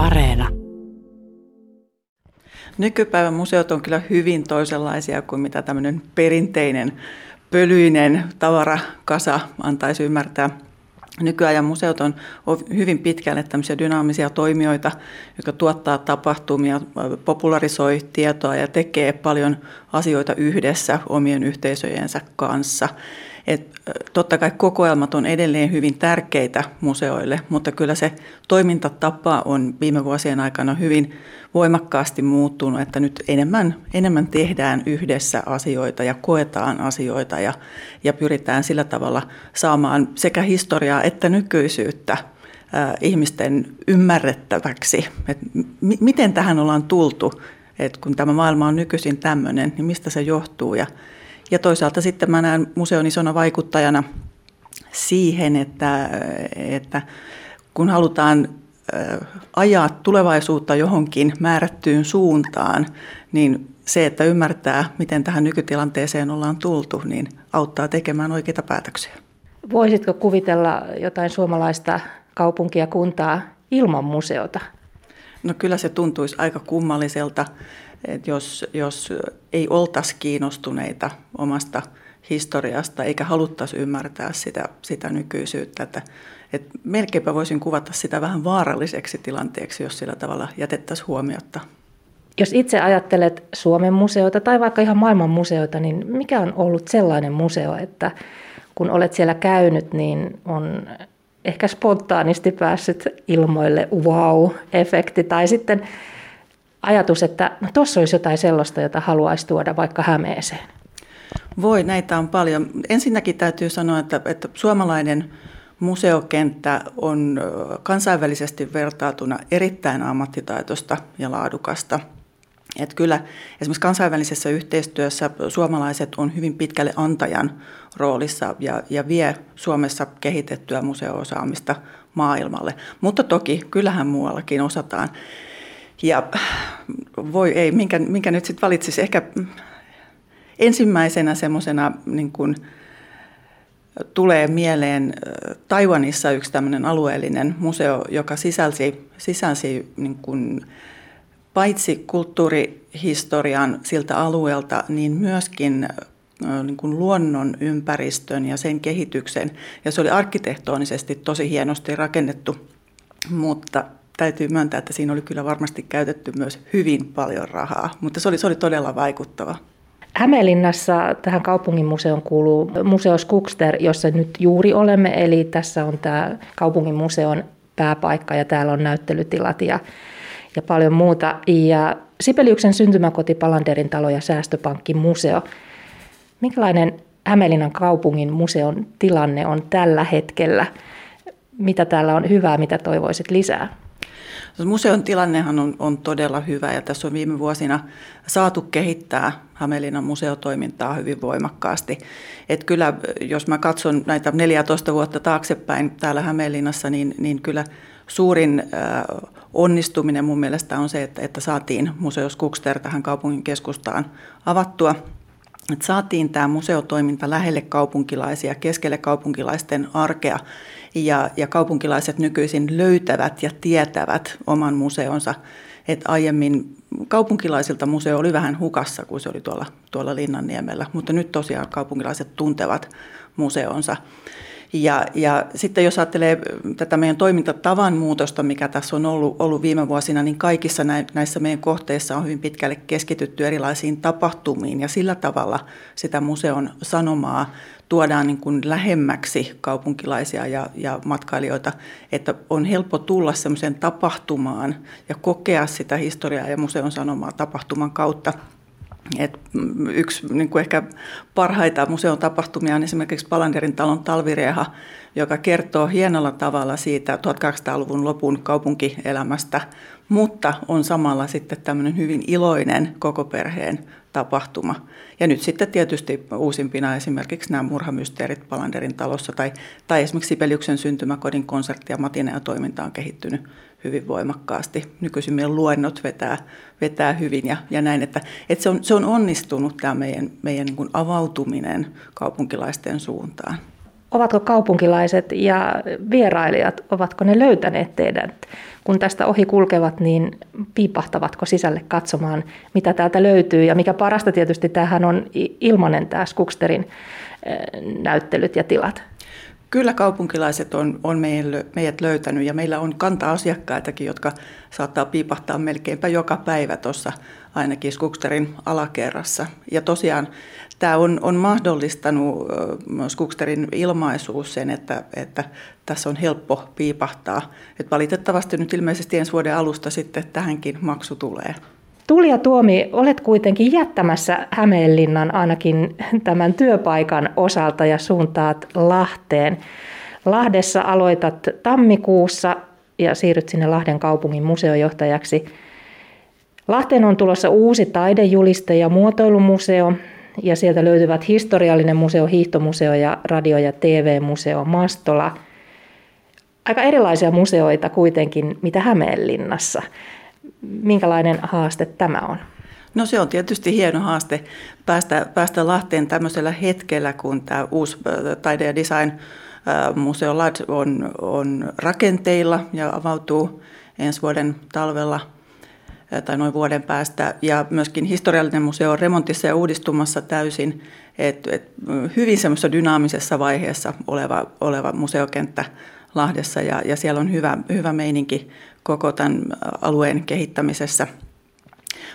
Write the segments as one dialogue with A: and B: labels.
A: Areena.
B: Nykypäivän museot on kyllä hyvin toisenlaisia kuin mitä tämmöinen perinteinen pölyinen tavarakasa antaisi ymmärtää. Nykyajan museot on hyvin pitkälle tämmöisiä dynaamisia toimijoita, jotka tuottaa tapahtumia, popularisoi tietoa ja tekee paljon asioita yhdessä omien yhteisöjensä kanssa. Et totta kai kokoelmat on edelleen hyvin tärkeitä museoille, mutta kyllä se toimintatapa on viime vuosien aikana hyvin voimakkaasti muuttunut, että nyt enemmän, enemmän tehdään yhdessä asioita ja koetaan asioita ja, ja pyritään sillä tavalla saamaan sekä historiaa että nykyisyyttä ihmisten ymmärrettäväksi. Et m- miten tähän ollaan tultu, että kun tämä maailma on nykyisin tämmöinen, niin mistä se johtuu ja ja toisaalta sitten mä näen museon isona vaikuttajana siihen, että, että kun halutaan ajaa tulevaisuutta johonkin määrättyyn suuntaan, niin se, että ymmärtää, miten tähän nykytilanteeseen ollaan tultu, niin auttaa tekemään oikeita päätöksiä.
C: Voisitko kuvitella jotain suomalaista kaupunkia kuntaa ilman museota?
B: No kyllä se tuntuisi aika kummalliselta että jos, jos ei oltaisi kiinnostuneita omasta historiasta eikä haluttaisi ymmärtää sitä, sitä nykyisyyttä, että, että melkeinpä voisin kuvata sitä vähän vaaralliseksi tilanteeksi, jos sillä tavalla jätettäisiin huomiota.
C: Jos itse ajattelet Suomen museota tai vaikka ihan maailman museota, niin mikä on ollut sellainen museo, että kun olet siellä käynyt, niin on ehkä spontaanisti päässyt ilmoille wow-efekti tai sitten ajatus, että no tuossa olisi jotain sellaista, jota haluaisi tuoda vaikka Hämeeseen?
B: Voi, näitä on paljon. Ensinnäkin täytyy sanoa, että, että suomalainen museokenttä on kansainvälisesti vertautuna erittäin ammattitaitoista ja laadukasta. Että kyllä esimerkiksi kansainvälisessä yhteistyössä suomalaiset on hyvin pitkälle antajan roolissa ja, ja vie Suomessa kehitettyä museoosaamista maailmalle. Mutta toki kyllähän muuallakin osataan. Ja voi ei, minkä, minkä nyt sitten valitsisi ehkä ensimmäisenä semmoisena niin kuin, tulee mieleen Taiwanissa yksi tämmöinen alueellinen museo, joka sisälsi, sisälsi niin kuin, paitsi kulttuurihistorian siltä alueelta, niin myöskin niin kuin luonnon ympäristön ja sen kehityksen. Ja se oli arkkitehtonisesti tosi hienosti rakennettu, mutta täytyy myöntää, että siinä oli kyllä varmasti käytetty myös hyvin paljon rahaa, mutta se oli, se oli todella vaikuttava.
C: Hämeenlinnassa tähän kaupunginmuseon kuuluu Museo Skukster, jossa nyt juuri olemme, eli tässä on tämä kaupunginmuseon pääpaikka ja täällä on näyttelytilat ja, ja paljon muuta. Ja Sipeliuksen syntymäkoti Palanderin talo ja säästöpankki museo. Minkälainen Hämeenlinnan kaupungin museon tilanne on tällä hetkellä? Mitä täällä on hyvää, mitä toivoisit lisää?
B: Museon tilannehan on, on todella hyvä ja tässä on viime vuosina saatu kehittää Hämeenlinnan museotoimintaa hyvin voimakkaasti. Et kyllä, jos mä katson näitä 14 vuotta taaksepäin täällä Hämeenlinnassa, niin, niin kyllä suurin onnistuminen mun mielestä on se, että, että saatiin Museos Kukster tähän kaupungin keskustaan avattua että saatiin tämä museotoiminta lähelle kaupunkilaisia, keskelle kaupunkilaisten arkea ja, ja kaupunkilaiset nykyisin löytävät ja tietävät oman museonsa. Et aiemmin kaupunkilaisilta museo oli vähän hukassa, kun se oli tuolla, tuolla Linnanniemellä, mutta nyt tosiaan kaupunkilaiset tuntevat museonsa. Ja, ja sitten jos ajattelee tätä meidän toimintatavan muutosta, mikä tässä on ollut, ollut viime vuosina, niin kaikissa näissä meidän kohteissa on hyvin pitkälle keskitytty erilaisiin tapahtumiin ja sillä tavalla sitä museon sanomaa tuodaan niin kuin lähemmäksi kaupunkilaisia ja, ja matkailijoita, että on helppo tulla semmoiseen tapahtumaan ja kokea sitä historiaa ja museon sanomaa tapahtuman kautta. Et yksi niin kuin ehkä parhaita museon tapahtumia on esimerkiksi Palanderin talon talvireha, joka kertoo hienolla tavalla siitä 1800-luvun lopun kaupunkielämästä, mutta on samalla sitten tämmöinen hyvin iloinen koko perheen tapahtuma. Ja nyt sitten tietysti uusimpina esimerkiksi nämä murhamysteerit Palanderin talossa tai, tai esimerkiksi Sibeliuksen syntymäkodin konsertti ja matinea toiminta on kehittynyt hyvin voimakkaasti. Nykyisin meidän luennot vetää, vetää hyvin ja, ja näin, että, että se, on, se on onnistunut tämä meidän, meidän niin kuin avautuminen kaupunkilaisten suuntaan.
C: ovatko kaupunkilaiset ja vierailijat, ovatko ne löytäneet teidät? Kun tästä ohi kulkevat, niin piipahtavatko sisälle katsomaan, mitä täältä löytyy? Ja mikä parasta tietysti, tämähän on ilmanen tämä Skuksterin näyttelyt ja tilat.
B: Kyllä kaupunkilaiset on, on meidät löytänyt ja meillä on kanta-asiakkaitakin, jotka saattaa piipahtaa melkeinpä joka päivä tuossa ainakin Skuksterin alakerrassa. Ja tosiaan tämä on, on mahdollistanut Skuksterin ilmaisuus sen, että, että tässä on helppo piipahtaa. Et valitettavasti nyt ilmeisesti ensi vuoden alusta sitten tähänkin maksu tulee.
C: Tulia Tuomi, olet kuitenkin jättämässä Hämeenlinnan ainakin tämän työpaikan osalta ja suuntaat Lahteen. Lahdessa aloitat tammikuussa ja siirryt sinne Lahden kaupungin museojohtajaksi. Lahteen on tulossa uusi taidejuliste ja muotoilumuseo ja sieltä löytyvät historiallinen museo, hiihtomuseo ja radio- ja TV-museo Mastola. Aika erilaisia museoita kuitenkin, mitä Hämeenlinnassa. Minkälainen haaste tämä on?
B: No se on tietysti hieno haaste päästä, päästä Lahteen tämmöisellä hetkellä, kun tämä uusi taide- ja design museo LAD on, on rakenteilla ja avautuu ensi vuoden talvella tai noin vuoden päästä. Ja myöskin historiallinen museo on remontissa ja uudistumassa täysin. Et, et hyvin semmoisessa dynaamisessa vaiheessa oleva, oleva museokenttä Lahdessa ja, ja siellä on hyvä, hyvä meininki koko tämän alueen kehittämisessä.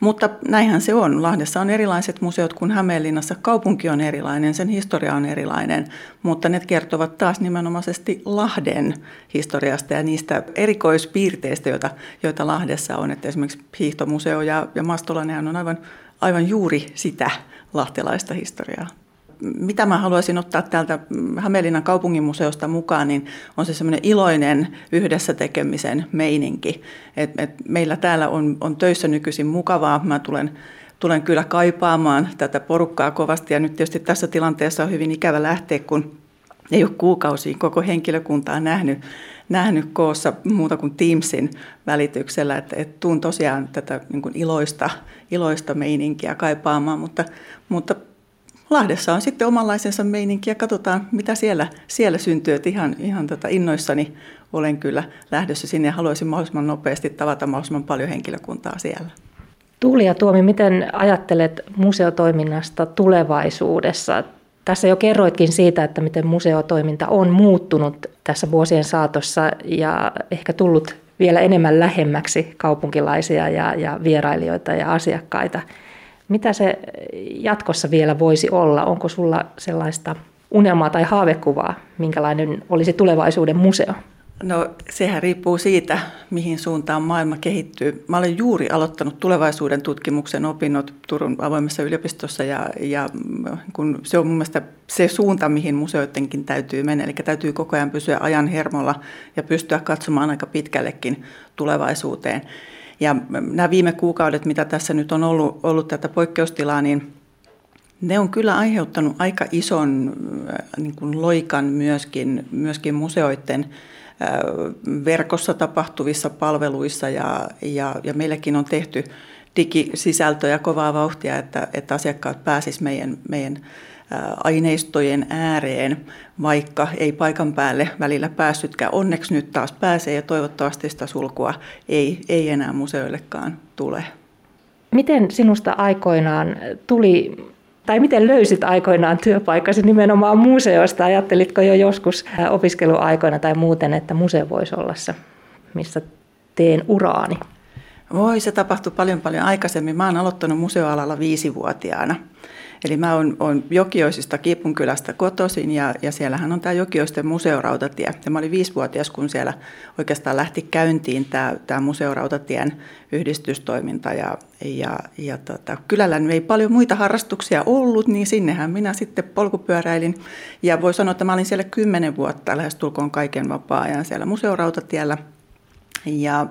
B: Mutta näinhän se on. Lahdessa on erilaiset museot kuin Hämeenlinnassa. Kaupunki on erilainen, sen historia on erilainen, mutta ne kertovat taas nimenomaisesti Lahden historiasta ja niistä erikoispiirteistä, joita, joita Lahdessa on. Että esimerkiksi hiihtomuseo ja, ja Mastola, on aivan, aivan juuri sitä lahtelaista historiaa mitä mä haluaisin ottaa täältä Hämeenlinnan kaupunginmuseosta mukaan, niin on se semmoinen iloinen yhdessä tekemisen meininki. Et, et meillä täällä on, on töissä nykyisin mukavaa. Mä tulen, tulen kyllä kaipaamaan tätä porukkaa kovasti ja nyt tietysti tässä tilanteessa on hyvin ikävä lähteä, kun ei ole kuukausiin koko henkilökuntaa nähnyt, nähnyt koossa muuta kuin Teamsin välityksellä. Että et tuun tosiaan tätä niin kuin iloista, iloista meininkiä kaipaamaan, mutta, mutta Lahdessa on sitten omanlaisensa meininki ja katsotaan, mitä siellä, siellä syntyy. Että ihan, ihan tota innoissani olen kyllä lähdössä sinne ja haluaisin mahdollisimman nopeasti tavata mahdollisimman paljon henkilökuntaa siellä.
C: Tuuli ja Tuomi, miten ajattelet museotoiminnasta tulevaisuudessa? Tässä jo kerroitkin siitä, että miten museotoiminta on muuttunut tässä vuosien saatossa ja ehkä tullut vielä enemmän lähemmäksi kaupunkilaisia ja, ja vierailijoita ja asiakkaita. Mitä se jatkossa vielä voisi olla? Onko sulla sellaista unelmaa tai haavekuvaa, minkälainen olisi tulevaisuuden museo?
B: No sehän riippuu siitä, mihin suuntaan maailma kehittyy. Mä olen juuri aloittanut tulevaisuuden tutkimuksen opinnot Turun avoimessa yliopistossa ja, ja kun se on mun mielestä se suunta, mihin museoidenkin täytyy mennä. Eli täytyy koko ajan pysyä ajan hermolla ja pystyä katsomaan aika pitkällekin tulevaisuuteen. Ja nämä viime kuukaudet, mitä tässä nyt on ollut, ollut tätä poikkeustilaa, niin ne on kyllä aiheuttanut aika ison äh, niin kuin loikan myöskin, myöskin museoiden äh, verkossa tapahtuvissa palveluissa. Ja, ja, ja meilläkin on tehty digisisältöjä kovaa vauhtia, että, että asiakkaat pääsisivät meidän, meidän aineistojen ääreen, vaikka ei paikan päälle välillä päässytkään. Onneksi nyt taas pääsee ja toivottavasti sitä sulkua ei, ei enää museoillekaan tule.
C: Miten sinusta aikoinaan tuli tai miten löysit aikoinaan työpaikkasi nimenomaan museosta? Ajattelitko jo joskus opiskeluaikoina tai muuten, että museo voisi olla se, missä teen uraani?
B: Voi, se tapahtui paljon paljon aikaisemmin. Mä oon aloittanut museoalalla viisivuotiaana. Eli mä oon, oon Jokioisista Kiipunkylästä kotoisin ja, ja siellähän on tämä Jokioisten museorautatie. Ja mä olin viisivuotias, kun siellä oikeastaan lähti käyntiin tämä, museorautatien yhdistystoiminta. Ja, ja, ja tota, kylällä ei paljon muita harrastuksia ollut, niin sinnehän minä sitten polkupyöräilin. Ja voi sanoa, että mä olin siellä kymmenen vuotta lähestulkoon kaiken vapaa-ajan siellä museorautatiellä. Ja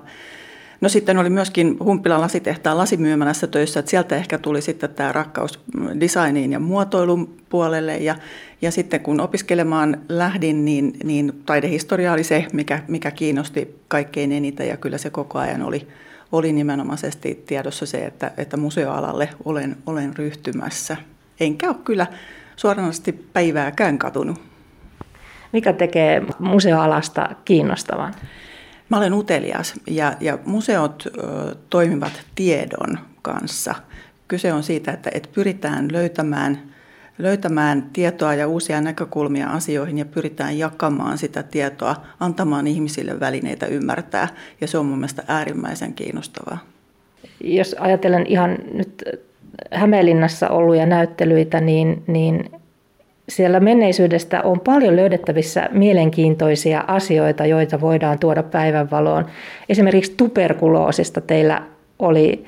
B: No sitten oli myöskin Humppilan lasitehtaan lasimyymälässä töissä, että sieltä ehkä tuli sitten tämä rakkaus designiin ja muotoilun puolelle. Ja, ja sitten kun opiskelemaan lähdin, niin, niin taidehistoria oli se, mikä, mikä kiinnosti kaikkein eniten ja kyllä se koko ajan oli, oli nimenomaisesti tiedossa se, että, että museoalalle olen, olen ryhtymässä. Enkä ole kyllä suoranaisesti päivääkään katunut.
C: Mikä tekee museoalasta kiinnostavan?
B: Mä olen utelias ja, ja museot ö, toimivat tiedon kanssa. Kyse on siitä, että, että pyritään löytämään, löytämään tietoa ja uusia näkökulmia asioihin ja pyritään jakamaan sitä tietoa, antamaan ihmisille välineitä ymmärtää. Ja se on mun mielestä äärimmäisen kiinnostavaa.
C: Jos ajatellen ihan nyt Hämeenlinnassa olluja näyttelyitä, niin, niin siellä menneisyydestä on paljon löydettävissä mielenkiintoisia asioita, joita voidaan tuoda päivänvaloon. Esimerkiksi tuberkuloosista teillä oli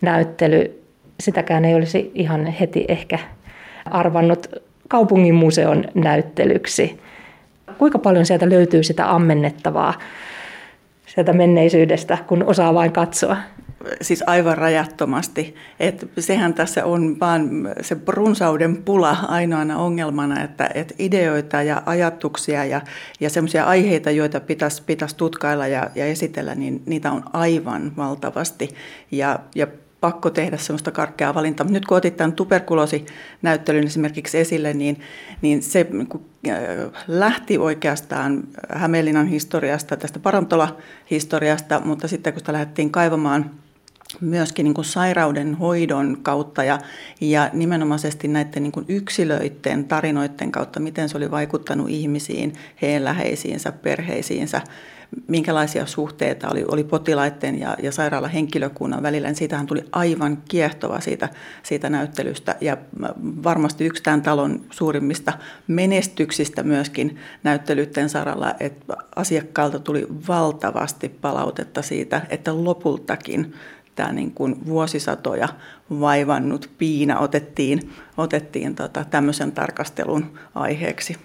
C: näyttely. Sitäkään ei olisi ihan heti ehkä arvannut kaupungin museon näyttelyksi. Kuinka paljon sieltä löytyy sitä ammennettavaa sieltä menneisyydestä, kun osaa vain katsoa?
B: Siis aivan rajattomasti. Et sehän tässä on vaan se runsauden pula ainoana ongelmana, että et ideoita ja ajatuksia ja, ja semmoisia aiheita, joita pitäisi pitäisi tutkailla ja, ja esitellä, niin niitä on aivan valtavasti. Ja, ja pakko tehdä semmoista karkeaa valintaa. Nyt kun otit tämän tuberkuloosinäyttelyn esimerkiksi esille, niin, niin se äh, lähti oikeastaan Hämeenlinnan historiasta, tästä Parantola-historiasta, mutta sitten kun sitä lähdettiin kaivamaan – myöskin niin kuin sairauden hoidon kautta ja, ja nimenomaisesti näiden niin kuin yksilöiden tarinoiden kautta, miten se oli vaikuttanut ihmisiin, heidän läheisiinsä, perheisiinsä, minkälaisia suhteita oli, oli potilaiden ja, ja sairaalahenkilökunnan välillä. Niin siitähän tuli aivan kiehtova siitä, siitä näyttelystä ja varmasti yksi tämän talon suurimmista menestyksistä myöskin näyttelyiden saralla, että asiakkaalta tuli valtavasti palautetta siitä, että lopultakin tämä niin kuin vuosisatoja vaivannut piina otettiin, otettiin tota tämmöisen tarkastelun aiheeksi.